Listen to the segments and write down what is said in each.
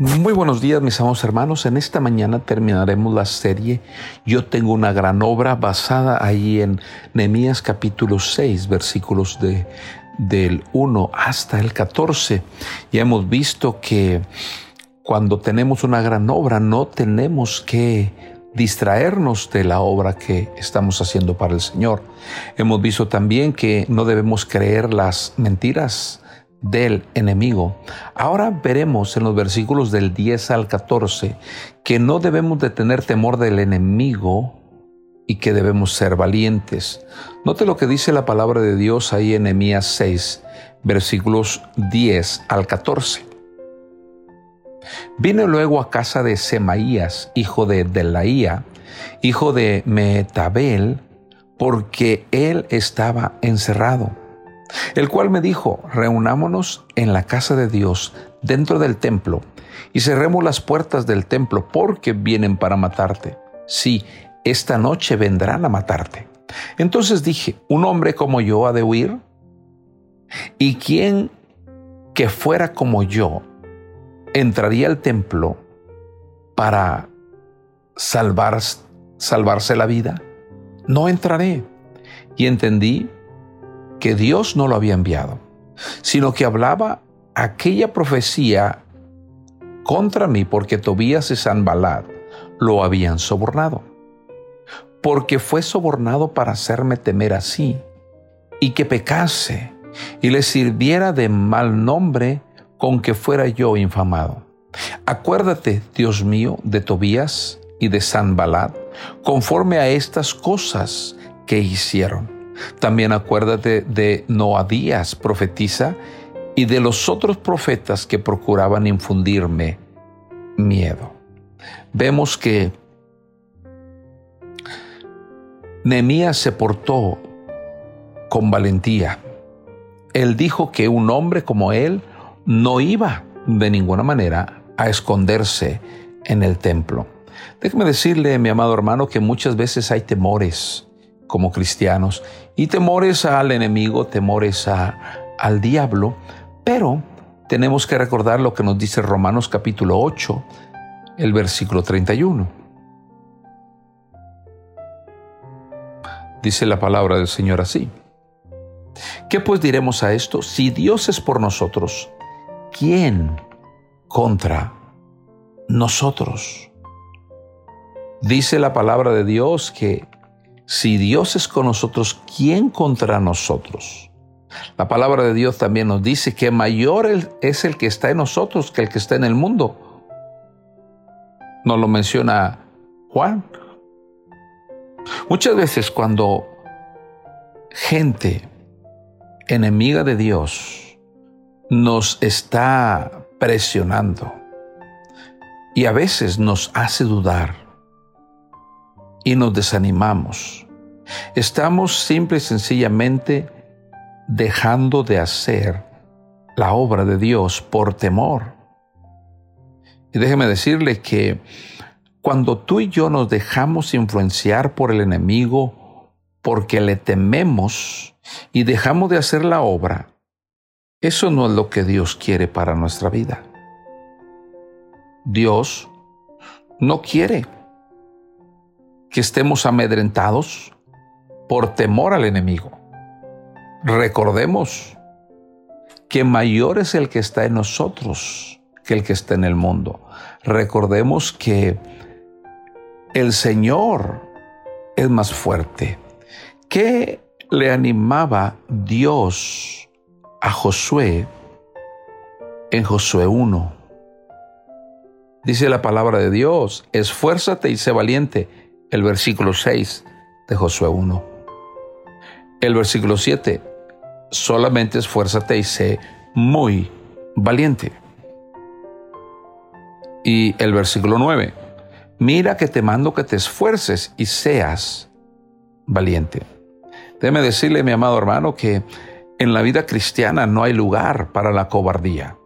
Muy buenos días mis amados hermanos. En esta mañana terminaremos la serie Yo tengo una gran obra basada ahí en Nehemías capítulo 6 versículos de, del 1 hasta el 14. Ya hemos visto que cuando tenemos una gran obra no tenemos que distraernos de la obra que estamos haciendo para el Señor. Hemos visto también que no debemos creer las mentiras del enemigo. Ahora veremos en los versículos del 10 al 14 que no debemos de tener temor del enemigo y que debemos ser valientes. Note lo que dice la palabra de Dios ahí en Nehemías 6, versículos 10 al 14. Vine luego a casa de Semaías, hijo de Delaía, hijo de Metabel, porque él estaba encerrado el cual me dijo, reunámonos en la casa de Dios, dentro del templo, y cerremos las puertas del templo, porque vienen para matarte. Sí, esta noche vendrán a matarte. Entonces dije, ¿un hombre como yo ha de huir? ¿Y quién que fuera como yo entraría al templo para salvar, salvarse la vida? No entraré. Y entendí que Dios no lo había enviado, sino que hablaba aquella profecía contra mí porque Tobías y Sanbalad lo habían sobornado. Porque fue sobornado para hacerme temer así y que pecase y le sirviera de mal nombre con que fuera yo infamado. Acuérdate, Dios mío, de Tobías y de Sanbalad, conforme a estas cosas que hicieron también acuérdate de Noadías, profetiza, y de los otros profetas que procuraban infundirme miedo. Vemos que Nehemías se portó con valentía. Él dijo que un hombre como él no iba de ninguna manera a esconderse en el templo. Déjeme decirle, mi amado hermano, que muchas veces hay temores como cristianos y temores al enemigo, temores al diablo, pero tenemos que recordar lo que nos dice Romanos capítulo 8, el versículo 31. Dice la palabra del Señor así. ¿Qué pues diremos a esto? Si Dios es por nosotros, ¿quién contra nosotros? Dice la palabra de Dios que si Dios es con nosotros, ¿quién contra nosotros? La palabra de Dios también nos dice que mayor es el que está en nosotros que el que está en el mundo. Nos lo menciona Juan. Muchas veces cuando gente enemiga de Dios nos está presionando y a veces nos hace dudar, y nos desanimamos. Estamos simple y sencillamente dejando de hacer la obra de Dios por temor. Y déjeme decirle que cuando tú y yo nos dejamos influenciar por el enemigo porque le tememos y dejamos de hacer la obra, eso no es lo que Dios quiere para nuestra vida. Dios no quiere que estemos amedrentados por temor al enemigo. Recordemos que mayor es el que está en nosotros que el que está en el mundo. Recordemos que el Señor es más fuerte. ¿Qué le animaba Dios a Josué en Josué 1? Dice la palabra de Dios, esfuérzate y sé valiente el versículo 6 de Josué 1. El versículo 7, solamente esfuérzate y sé muy valiente. Y el versículo 9, mira que te mando que te esfuerces y seas valiente. Déjeme decirle, mi amado hermano, que en la vida cristiana no hay lugar para la cobardía.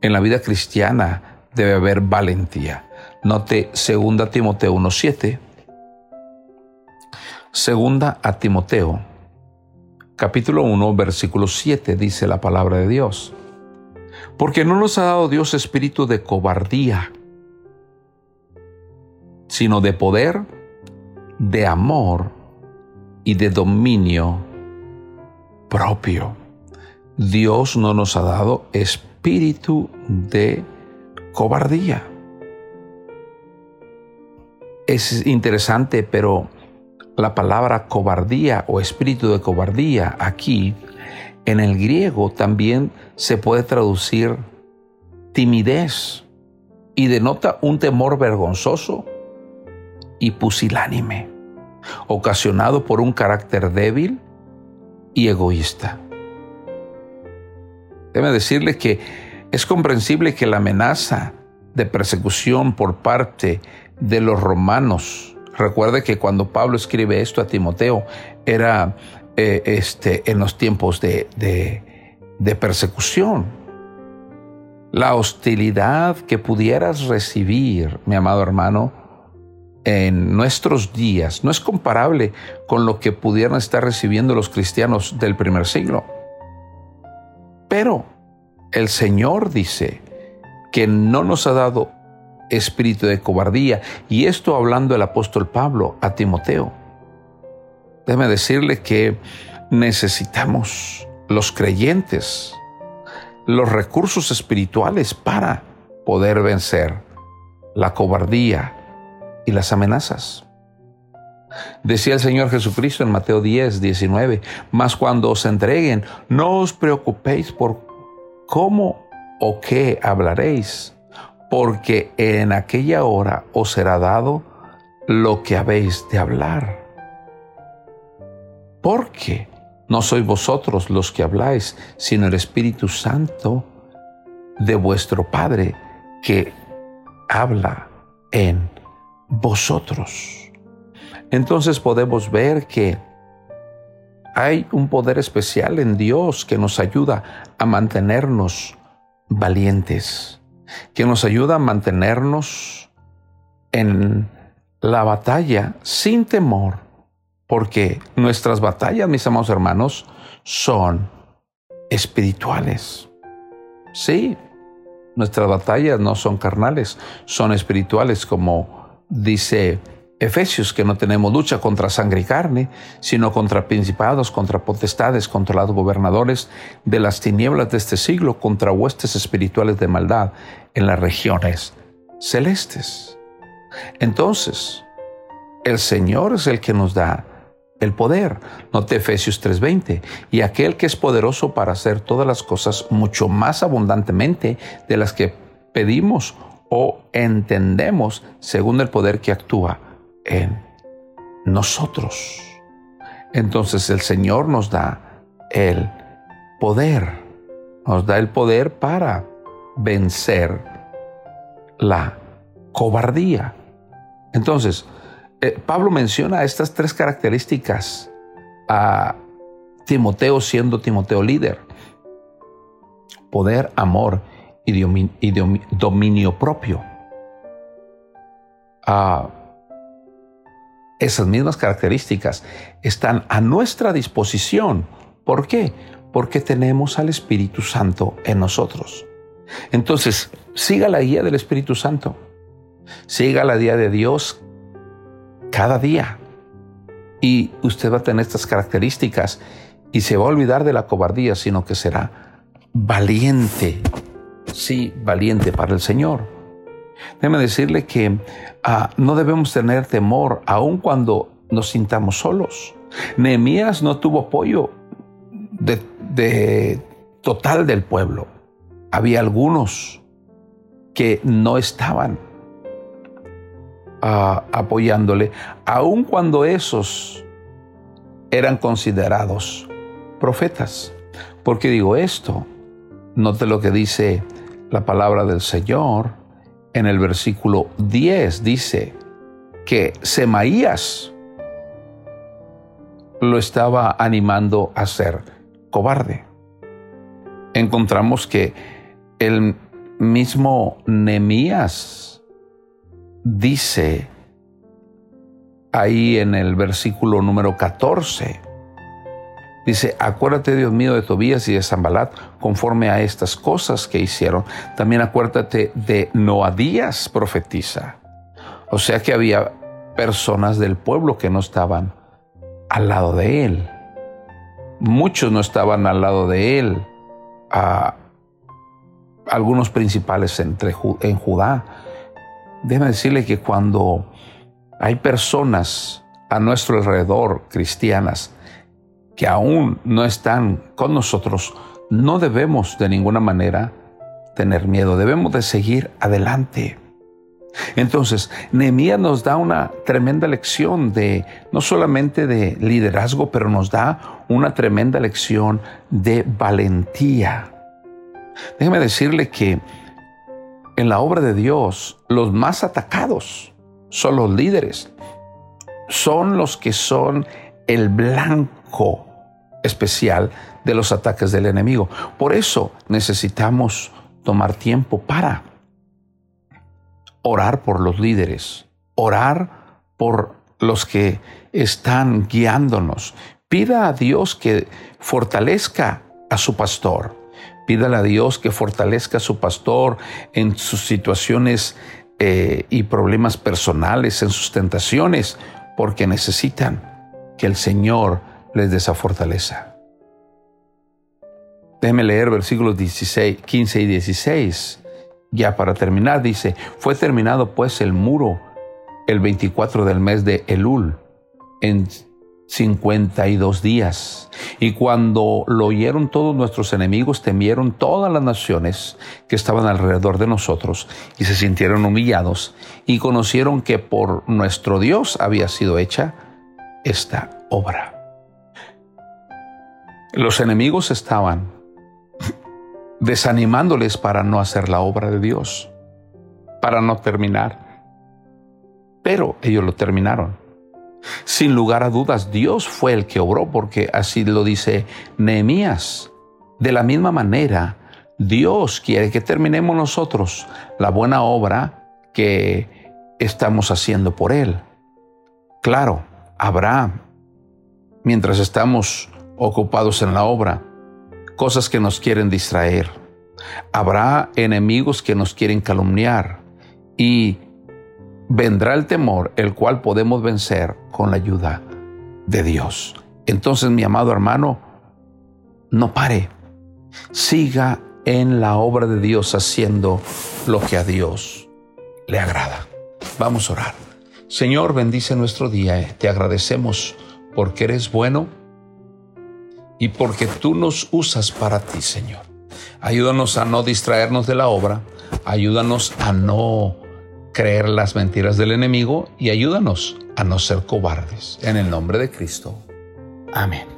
En la vida cristiana debe haber valentía. Note 2 Timoteo 1.7 Segunda a Timoteo, capítulo 1, versículo 7, dice la palabra de Dios. Porque no nos ha dado Dios espíritu de cobardía, sino de poder, de amor y de dominio propio. Dios no nos ha dado espíritu de cobardía. Es interesante, pero la palabra cobardía o espíritu de cobardía aquí en el griego también se puede traducir timidez y denota un temor vergonzoso y pusilánime, ocasionado por un carácter débil y egoísta. Debe decirle que es comprensible que la amenaza de persecución por parte de los romanos, recuerde que cuando Pablo escribe esto a Timoteo, era eh, este, en los tiempos de, de persecución. La hostilidad que pudieras recibir, mi amado hermano, en nuestros días no es comparable con lo que pudieran estar recibiendo los cristianos del primer siglo. Pero el Señor dice que no nos ha dado espíritu de cobardía, y esto hablando el apóstol Pablo a Timoteo. Déjeme decirle que necesitamos los creyentes los recursos espirituales para poder vencer la cobardía y las amenazas. Decía el Señor Jesucristo en Mateo 10, 19, mas cuando os entreguen, no os preocupéis por cómo o qué hablaréis, porque en aquella hora os será dado lo que habéis de hablar. Porque no sois vosotros los que habláis, sino el Espíritu Santo de vuestro Padre que habla en vosotros. Entonces podemos ver que hay un poder especial en Dios que nos ayuda a mantenernos valientes, que nos ayuda a mantenernos en la batalla sin temor, porque nuestras batallas, mis amados hermanos, son espirituales. Sí, nuestras batallas no son carnales, son espirituales, como dice Efesios, que no tenemos lucha contra sangre y carne, sino contra principados, contra potestades, contra los gobernadores de las tinieblas de este siglo, contra huestes espirituales de maldad en las regiones celestes. Entonces, el Señor es el que nos da el poder. Note Efesios 3:20. Y aquel que es poderoso para hacer todas las cosas mucho más abundantemente de las que pedimos o entendemos según el poder que actúa en nosotros. Entonces el Señor nos da el poder, nos da el poder para vencer la cobardía. Entonces, eh, Pablo menciona estas tres características a Timoteo siendo Timoteo líder. Poder, amor y, dominio propio. Ah, esas mismas características están a nuestra disposición. ¿Por qué? Porque tenemos al Espíritu Santo en nosotros. Entonces, siga la guía del Espíritu Santo. Siga la guía de Dios cada día. Y usted va a tener estas características y se va a olvidar de la cobardía, sino que será valiente. Sí, valiente para el Señor. Déjeme decirle que ah, no debemos tener temor aun cuando nos sintamos solos. Nehemías no tuvo apoyo de total del pueblo. Había algunos que no estaban apoyándole, aun cuando esos eran considerados profetas. ¿Por qué digo esto? Note lo que dice la palabra del Señor en el versículo 10. Dice que Semaías lo estaba animando a ser cobarde. Encontramos que el mismo Nemías dice ahí en el versículo número 14 Dice, acuérdate, Dios mío, de Tobías y de Zambalat, conforme a estas cosas que hicieron. También acuérdate de Noadías, profetiza. O sea que había personas del pueblo que no estaban al lado de él. Muchos no estaban al lado de él. algunos principales entre, en Judá. Déjame decirle que cuando hay personas a nuestro alrededor, cristianas, que aún no están con nosotros, no debemos de ninguna manera tener miedo, debemos de seguir adelante. Entonces, Nehemías nos da una tremenda lección de, no solamente de liderazgo, pero nos da una tremenda lección de valentía. Déjeme decirle que en la obra de Dios, los más atacados son los líderes, son los que son el blanco especial de los ataques del enemigo. Por eso necesitamos tomar tiempo para orar por los líderes, orar por los que están guiándonos. Pida a Dios que fortalezca a su pastor. Pídale a Dios que fortalezca a su pastor en sus situaciones eh, y problemas personales, en sus tentaciones, porque necesitan que el Señor les dé esa fortaleza. Déjeme leer versículos 16, 15 y 16. Ya para terminar, dice, fue terminado pues el muro el 24 del mes de Elul, en 52 días. Y cuando lo oyeron todos nuestros enemigos, temieron todas las naciones que estaban alrededor de nosotros y se sintieron humillados y conocieron que por nuestro Dios había sido hecha esta obra. Los enemigos estaban desanimándoles para no hacer la obra de Dios, para no terminar. Pero ellos lo terminaron. Sin lugar a dudas, Dios fue el que obró, porque así lo dice Nehemías. De la misma manera, Dios quiere que terminemos nosotros la buena obra que estamos haciendo por Él. Claro, habrá, mientras estamos ocupados en la obra, cosas que nos quieren distraer. Habrá enemigos que nos quieren calumniar y vendrá el temor, el cual podemos vencer con la ayuda de Dios. Entonces, mi amado hermano, no pare. Siga en la obra de Dios haciendo lo que a Dios le agrada. Vamos a orar. Señor, bendice nuestro día. Te agradecemos porque eres bueno y porque tú nos usas para ti, Señor. Ayúdanos a no distraernos de la obra, ayúdanos a no creer las mentiras del enemigo y ayúdanos a no ser cobardes. En el nombre de Cristo. Amén.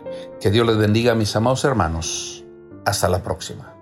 Que Dios les bendiga, mis amados hermanos. Hasta la próxima.